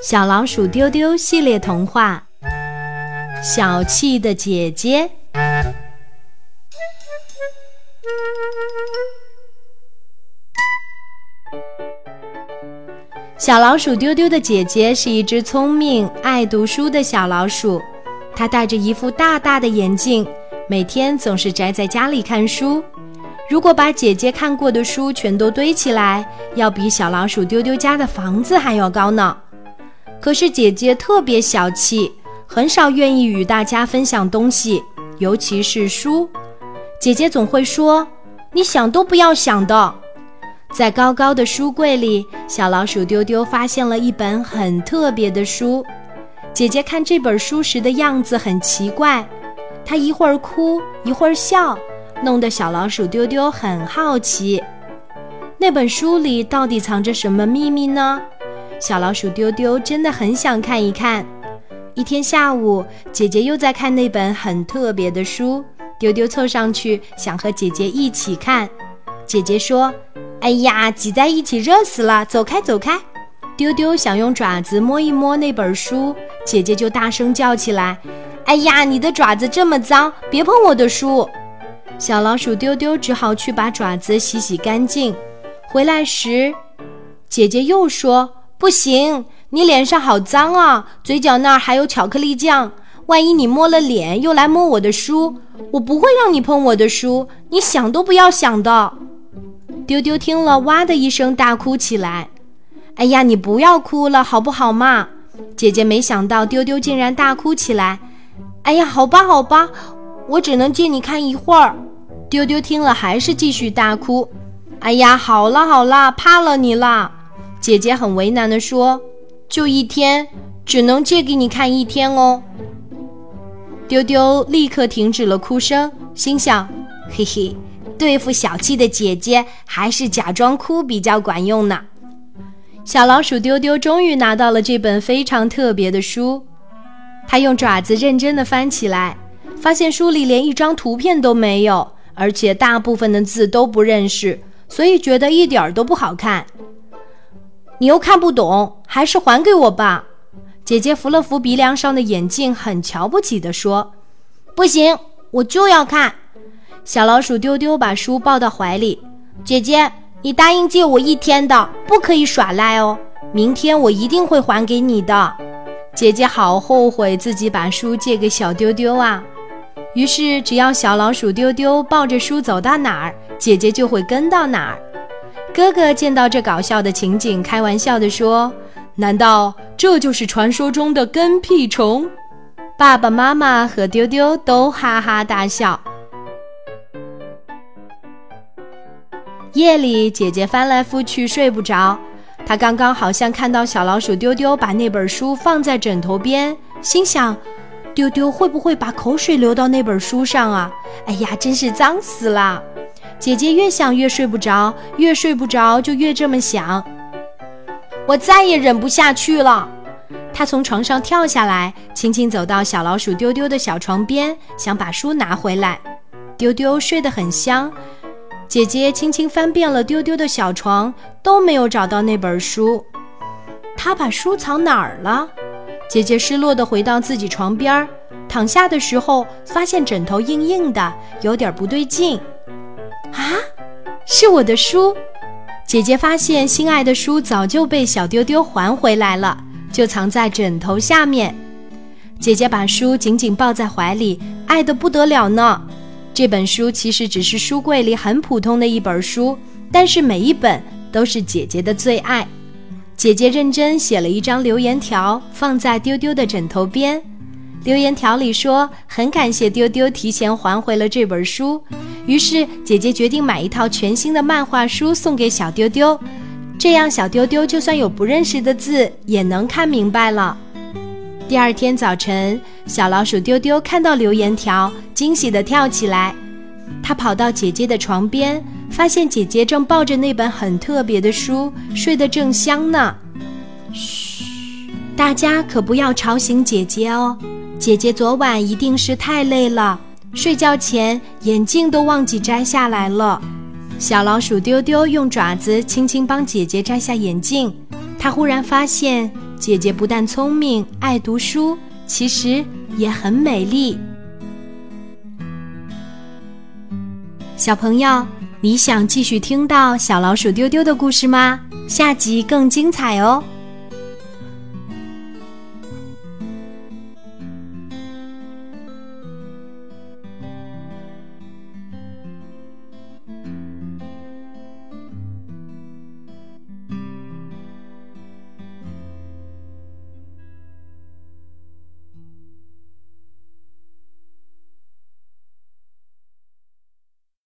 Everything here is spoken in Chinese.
小老鼠丢丢系列童话《小气的姐姐》。小老鼠丢丢的姐姐是一只聪明、爱读书的小老鼠，她戴着一副大大的眼镜，每天总是宅在家里看书。如果把姐姐看过的书全都堆起来，要比小老鼠丢丢家的房子还要高呢。可是姐姐特别小气，很少愿意与大家分享东西，尤其是书。姐姐总会说：“你想都不要想的。”在高高的书柜里，小老鼠丢丢发现了一本很特别的书。姐姐看这本书时的样子很奇怪，她一会儿哭，一会儿笑。弄得小老鼠丢丢很好奇，那本书里到底藏着什么秘密呢？小老鼠丢丢真的很想看一看。一天下午，姐姐又在看那本很特别的书，丢丢凑上去想和姐姐一起看。姐姐说：“哎呀，挤在一起热死了，走开走开！”丢丢想用爪子摸一摸那本书，姐姐就大声叫起来：“哎呀，你的爪子这么脏，别碰我的书！”小老鼠丢丢只好去把爪子洗洗干净。回来时，姐姐又说：“不行，你脸上好脏啊，嘴角那儿还有巧克力酱。万一你摸了脸，又来摸我的书，我不会让你碰我的书，你想都不要想的。”丢丢听了，哇的一声大哭起来。“哎呀，你不要哭了，好不好嘛？”姐姐没想到丢丢竟然大哭起来。“哎呀，好吧，好吧，我只能借你看一会儿。”丢丢听了，还是继续大哭。哎呀，好了好了，怕了你了。姐姐很为难地说：“就一天，只能借给你看一天哦。”丢丢立刻停止了哭声，心想：“嘿嘿，对付小气的姐姐，还是假装哭比较管用呢。”小老鼠丢丢终于拿到了这本非常特别的书，它用爪子认真地翻起来，发现书里连一张图片都没有。而且大部分的字都不认识，所以觉得一点儿都不好看。你又看不懂，还是还给我吧。姐姐扶了扶鼻梁上的眼镜，很瞧不起地说：“不行，我就要看。”小老鼠丢丢把书抱到怀里：“姐姐，你答应借我一天的，不可以耍赖哦。明天我一定会还给你的。”姐姐好后悔自己把书借给小丢丢啊。于是，只要小老鼠丢丢抱着书走到哪儿，姐姐就会跟到哪儿。哥哥见到这搞笑的情景，开玩笑地说：“难道这就是传说中的跟屁虫？”爸爸妈妈和丢丢都哈哈大笑。夜里，姐姐翻来覆去睡不着，她刚刚好像看到小老鼠丢丢把那本书放在枕头边，心想。丢丢会不会把口水流到那本书上啊？哎呀，真是脏死了！姐姐越想越睡不着，越睡不着就越这么想。我再也忍不下去了，她从床上跳下来，轻轻走到小老鼠丢丢的小床边，想把书拿回来。丢丢睡得很香，姐姐轻轻翻遍了丢丢的小床，都没有找到那本书。她把书藏哪儿了？姐姐失落地回到自己床边，躺下的时候发现枕头硬硬的，有点不对劲。啊，是我的书！姐姐发现心爱的书早就被小丢丢还回来了，就藏在枕头下面。姐姐把书紧紧抱在怀里，爱得不得了呢。这本书其实只是书柜里很普通的一本书，但是每一本都是姐姐的最爱。姐姐认真写了一张留言条，放在丢丢的枕头边。留言条里说：“很感谢丢丢提前还回了这本书。”于是姐姐决定买一套全新的漫画书送给小丢丢，这样小丢丢就算有不认识的字也能看明白了。第二天早晨，小老鼠丢丢看到留言条，惊喜地跳起来。他跑到姐姐的床边。发现姐姐正抱着那本很特别的书，睡得正香呢。嘘，大家可不要吵醒姐姐哦。姐姐昨晚一定是太累了，睡觉前眼镜都忘记摘下来了。小老鼠丢丢用爪子轻轻帮姐姐摘下眼镜，他忽然发现姐姐不但聪明、爱读书，其实也很美丽。小朋友，你想继续听到小老鼠丢丢的故事吗？下集更精彩哦！